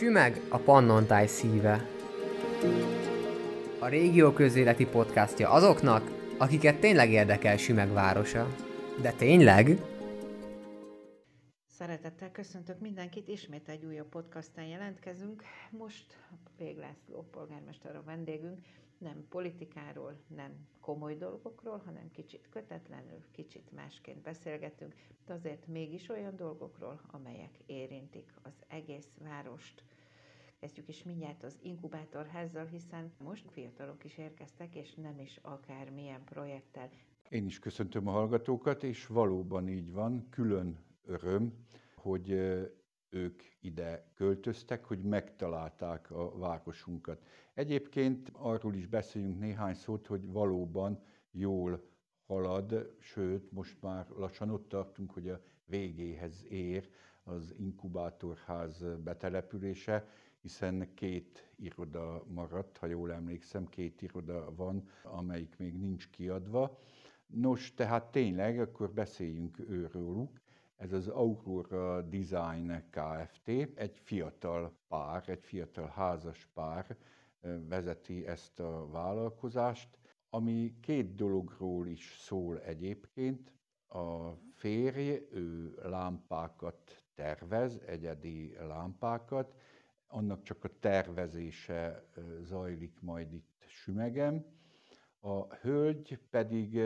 Sümeg a Pannontáj szíve. A régió közéleti podcastja azoknak, akiket tényleg érdekel Sümeg városa. De tényleg? Szeretettel köszöntök mindenkit, ismét egy újabb podcastán jelentkezünk. Most Pég László polgármester a vendégünk, nem politikáról, nem komoly dolgokról, hanem kicsit kötetlenül, kicsit másként beszélgetünk, de azért mégis olyan dolgokról, amelyek érintik az egész várost. Kezdjük is mindjárt az inkubátorházzal, hiszen most fiatalok is érkeztek, és nem is akár milyen projekttel. Én is köszöntöm a hallgatókat, és valóban így van, külön öröm, hogy ők ide költöztek, hogy megtalálták a városunkat. Egyébként arról is beszéljünk néhány szót, hogy valóban jól halad, sőt, most már lassan ott tartunk, hogy a végéhez ér az inkubátorház betelepülése, hiszen két iroda maradt, ha jól emlékszem, két iroda van, amelyik még nincs kiadva. Nos, tehát tényleg, akkor beszéljünk őróluk. Ez az Aurora Design Kft. Egy fiatal pár, egy fiatal házas pár vezeti ezt a vállalkozást, ami két dologról is szól egyébként. A férj, ő lámpákat tervez, egyedi lámpákat, annak csak a tervezése zajlik majd itt Sümegem. A hölgy pedig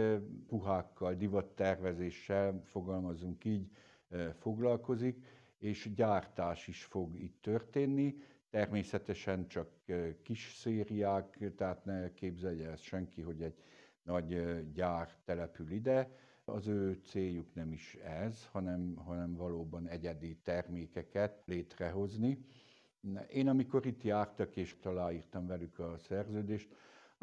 puhákkal, divattervezéssel, fogalmazunk így, foglalkozik, és gyártás is fog itt történni. Természetesen csak kis szériák, tehát ne képzelje ezt senki, hogy egy nagy gyár települ ide. Az ő céljuk nem is ez, hanem, hanem valóban egyedi termékeket létrehozni. Én amikor itt jártak és találírtam velük a szerződést,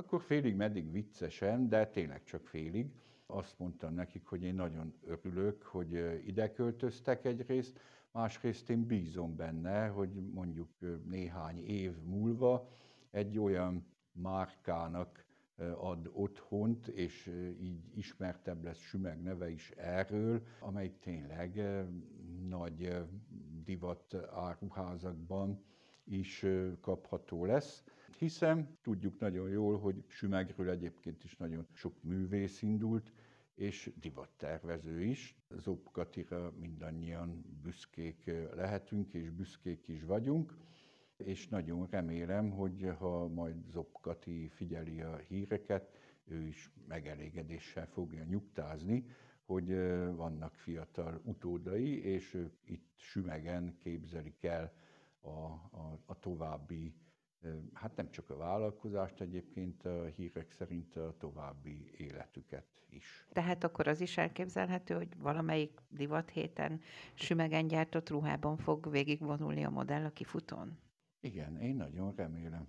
akkor félig meddig viccesen, de tényleg csak félig, azt mondtam nekik, hogy én nagyon örülök, hogy ide költöztek egyrészt, másrészt én bízom benne, hogy mondjuk néhány év múlva egy olyan márkának ad otthont, és így ismertebb lesz Sümeg neve is erről, amely tényleg nagy divat áruházakban is kapható lesz. Hiszen tudjuk nagyon jól, hogy Sümegről egyébként is nagyon sok művész indult, és divattervező is. Zopkatira mindannyian büszkék lehetünk, és büszkék is vagyunk, és nagyon remélem, hogy ha majd Zopkati figyeli a híreket, ő is megelégedéssel fogja nyugtázni, hogy vannak fiatal utódai, és ők itt sümegen képzelik el a, a, a további hát nem csak a vállalkozást egyébként a hírek szerint a további életüket is. Tehát akkor az is elképzelhető, hogy valamelyik divat héten sümegen gyártott ruhában fog végigvonulni a modell a kifutón? Igen, én nagyon remélem.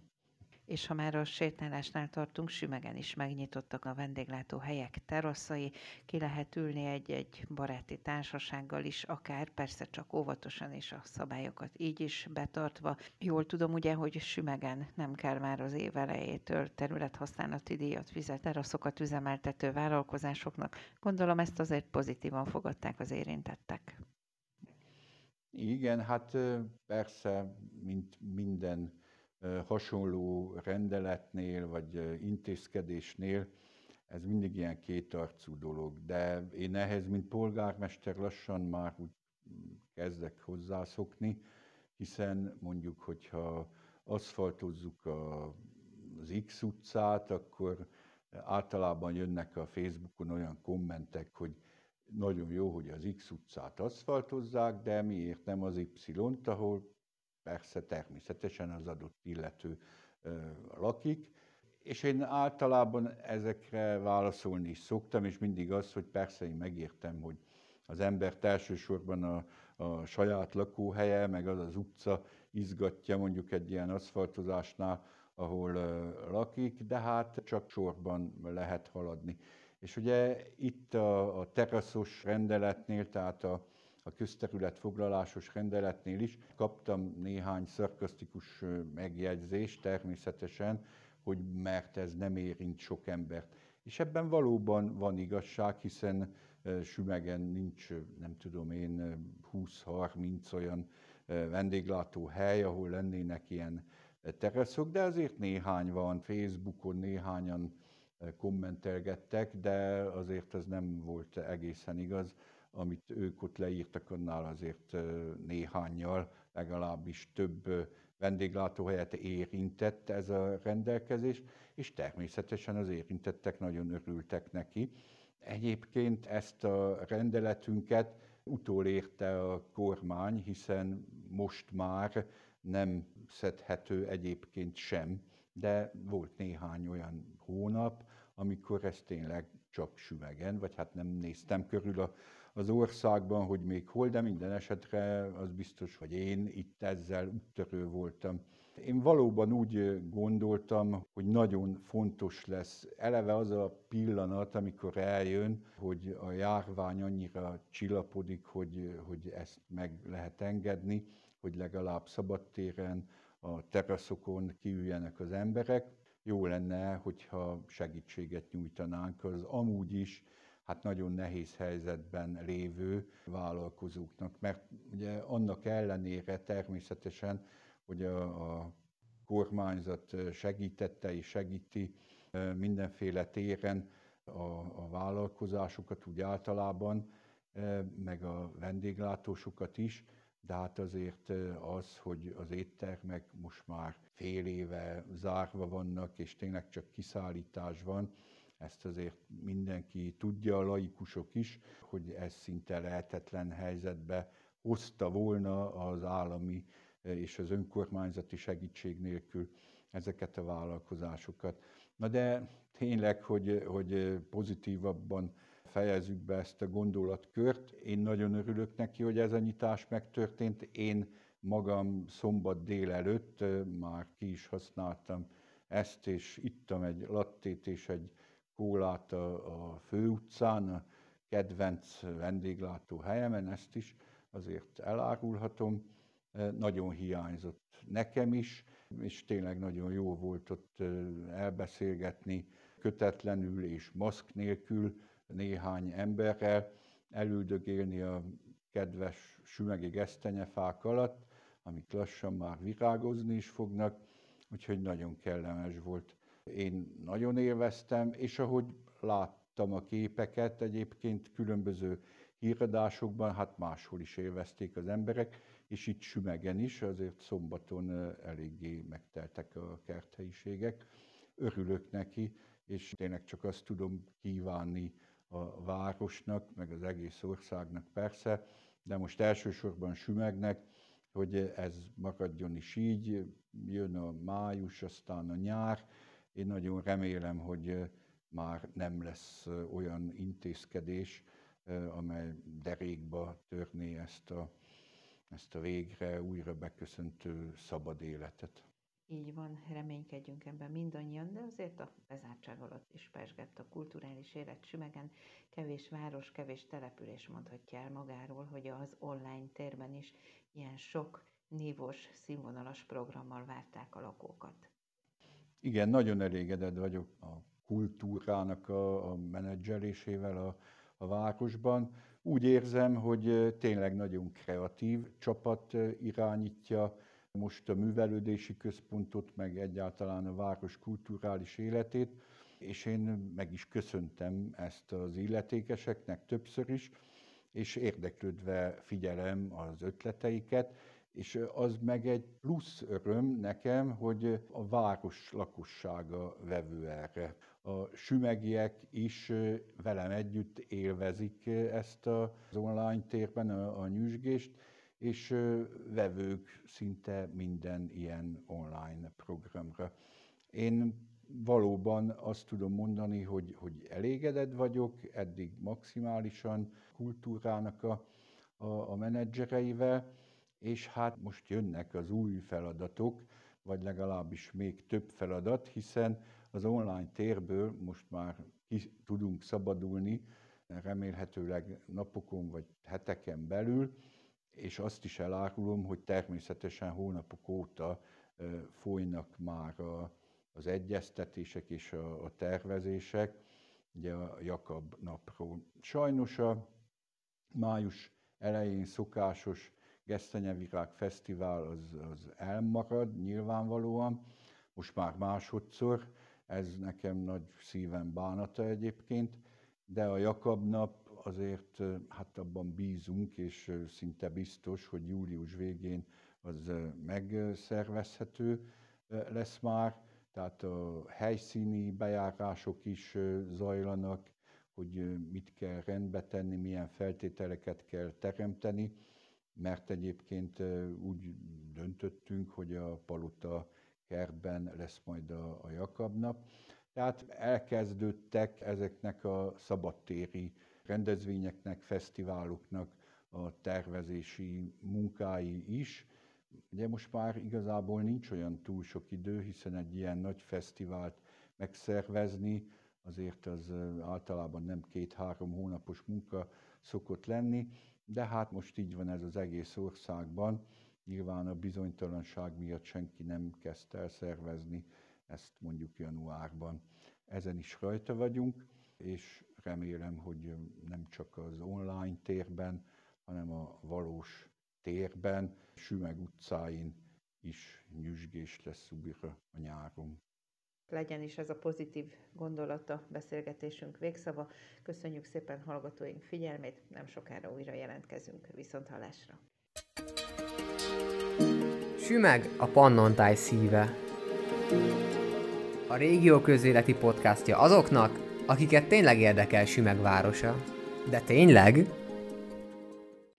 És ha már a sétálásnál tartunk, Sümegen is megnyitottak a vendéglátó helyek teraszai, ki lehet ülni egy-egy baráti társasággal is, akár persze csak óvatosan és a szabályokat így is betartva. Jól tudom ugye, hogy Sümegen nem kell már az év elejétől területhasználati díjat fizet teraszokat üzemeltető vállalkozásoknak. Gondolom ezt azért pozitívan fogadták az érintettek. Igen, hát persze, mint minden hasonló rendeletnél vagy intézkedésnél ez mindig ilyen kétarcú dolog, de én ehhez, mint polgármester lassan már úgy kezdek hozzászokni, hiszen mondjuk, hogyha aszfaltozzuk a, az X utcát, akkor általában jönnek a Facebookon olyan kommentek, hogy nagyon jó, hogy az X utcát aszfaltozzák, de miért nem az Y-t, ahol persze természetesen az adott illető lakik, és én általában ezekre válaszolni is szoktam, és mindig az, hogy persze én megértem, hogy az embert elsősorban a, a saját lakóhelye, meg az az utca izgatja mondjuk egy ilyen aszfaltozásnál, ahol lakik, de hát csak sorban lehet haladni. És ugye itt a, a teraszos rendeletnél, tehát a, a közterület foglalásos rendeletnél is kaptam néhány szarkasztikus megjegyzést természetesen, hogy mert ez nem érint sok embert. És ebben valóban van igazság, hiszen Sümegen nincs, nem tudom én, 20-30 olyan vendéglátó hely, ahol lennének ilyen teraszok, de azért néhány van, Facebookon néhányan kommentelgettek, de azért ez nem volt egészen igaz. Amit ők ott leírtak, annál azért néhányal legalábbis több vendéglátóhelyet érintett ez a rendelkezés, és természetesen az érintettek nagyon örültek neki. Egyébként ezt a rendeletünket utolérte a kormány, hiszen most már nem szedhető egyébként sem, de volt néhány olyan hónap, amikor ez tényleg csak süvegen, vagy hát nem néztem körül a, az országban, hogy még hol, de minden esetre az biztos, hogy én itt ezzel úttörő voltam. Én valóban úgy gondoltam, hogy nagyon fontos lesz eleve az a pillanat, amikor eljön, hogy a járvány annyira csillapodik, hogy, hogy ezt meg lehet engedni, hogy legalább szabadtéren, a teraszokon kiüljenek az emberek. Jó lenne, hogyha segítséget nyújtanánk az amúgy is hát nagyon nehéz helyzetben lévő vállalkozóknak, mert ugye annak ellenére természetesen, hogy a, a kormányzat segítette és segíti mindenféle téren a, a vállalkozásokat úgy általában, meg a vendéglátósokat is, de hát azért az, hogy az éttermek most már fél éve zárva vannak, és tényleg csak kiszállítás van, ezt azért mindenki tudja, a laikusok is, hogy ez szinte lehetetlen helyzetbe hozta volna az állami és az önkormányzati segítség nélkül ezeket a vállalkozásokat. Na de tényleg, hogy, hogy pozitívabban fejezzük be ezt a gondolatkört. Én nagyon örülök neki, hogy ez a nyitás megtörtént. Én magam szombat délelőtt már ki is használtam ezt, és ittam egy lattét és egy kólát a, a főutcán, kedvenc vendéglátó helyemen, ezt is azért elárulhatom. Nagyon hiányzott nekem is, és tényleg nagyon jó volt ott elbeszélgetni kötetlenül és maszk nélkül néhány emberrel, elüldögélni a kedves sümegi gesztenyefák alatt, amik lassan már virágozni is fognak, úgyhogy nagyon kellemes volt. Én nagyon élveztem, és ahogy láttam a képeket, egyébként különböző híradásokban, hát máshol is élvezték az emberek, és itt Sümegen is, azért szombaton eléggé megteltek a kerthelyiségek. Örülök neki, és tényleg csak azt tudom kívánni a városnak, meg az egész országnak persze, de most elsősorban Sümegnek, hogy ez maradjon is így, jön a május, aztán a nyár. Én nagyon remélem, hogy már nem lesz olyan intézkedés, amely derékba törné ezt a, ezt a végre újra beköszöntő szabad életet. Így van, reménykedjünk ebben mindannyian, de azért a bezártság alatt is pesgett a kulturális élet sümegen. Kevés város, kevés település mondhatja el magáról, hogy az online térben is ilyen sok nívós, színvonalas programmal várták a lakókat. Igen, nagyon elégedett vagyok a kultúrának a, a menedzselésével a, a városban. Úgy érzem, hogy tényleg nagyon kreatív csapat irányítja most a művelődési központot, meg egyáltalán a város kulturális életét, és én meg is köszöntem ezt az illetékeseknek többször is, és érdeklődve figyelem az ötleteiket, és az meg egy plusz öröm nekem, hogy a város lakossága vevő erre. A sümegiek is velem együtt élvezik ezt az online térben a, a nyüzsgést, és vevők szinte minden ilyen online programra. Én valóban azt tudom mondani, hogy, hogy elégedett vagyok, eddig maximálisan kultúrának a, a, a menedzsereivel, és hát most jönnek az új feladatok, vagy legalábbis még több feladat, hiszen az online térből most már ki tudunk szabadulni, remélhetőleg napokon vagy heteken belül, és azt is elárulom, hogy természetesen hónapok óta folynak már a, az egyeztetések és a, a tervezések, ugye a Jakab napról. Sajnos a május elején szokásos Gesztenyevirág Fesztivál az, az elmarad nyilvánvalóan, most már másodszor, ez nekem nagy szívem bánata egyébként, de a Jakab nap azért hát abban bízunk, és szinte biztos, hogy július végén az megszervezhető lesz már, tehát a helyszíni bejárások is zajlanak, hogy mit kell rendbe tenni, milyen feltételeket kell teremteni, mert egyébként úgy döntöttünk, hogy a palota kertben lesz majd a, a Jakab nap. Tehát elkezdődtek ezeknek a szabadtéri rendezvényeknek, fesztiváloknak a tervezési munkái is. Ugye most már igazából nincs olyan túl sok idő, hiszen egy ilyen nagy fesztivált megszervezni, azért az általában nem két-három hónapos munka szokott lenni, de hát most így van ez az egész országban. Nyilván a bizonytalanság miatt senki nem kezdte el szervezni ezt mondjuk januárban. Ezen is rajta vagyunk, és remélem, hogy nem csak az online térben, hanem a valós térben, Sümeg utcáin is nyüzsgés lesz újra a nyáron. Legyen is ez a pozitív gondolata beszélgetésünk végszava. Köszönjük szépen hallgatóink figyelmét, nem sokára újra jelentkezünk. Viszont hallásra! Sümeg a Pannontáj szíve. A régió közéleti podcastja azoknak, akiket tényleg érdekel Sümeg városa. De tényleg?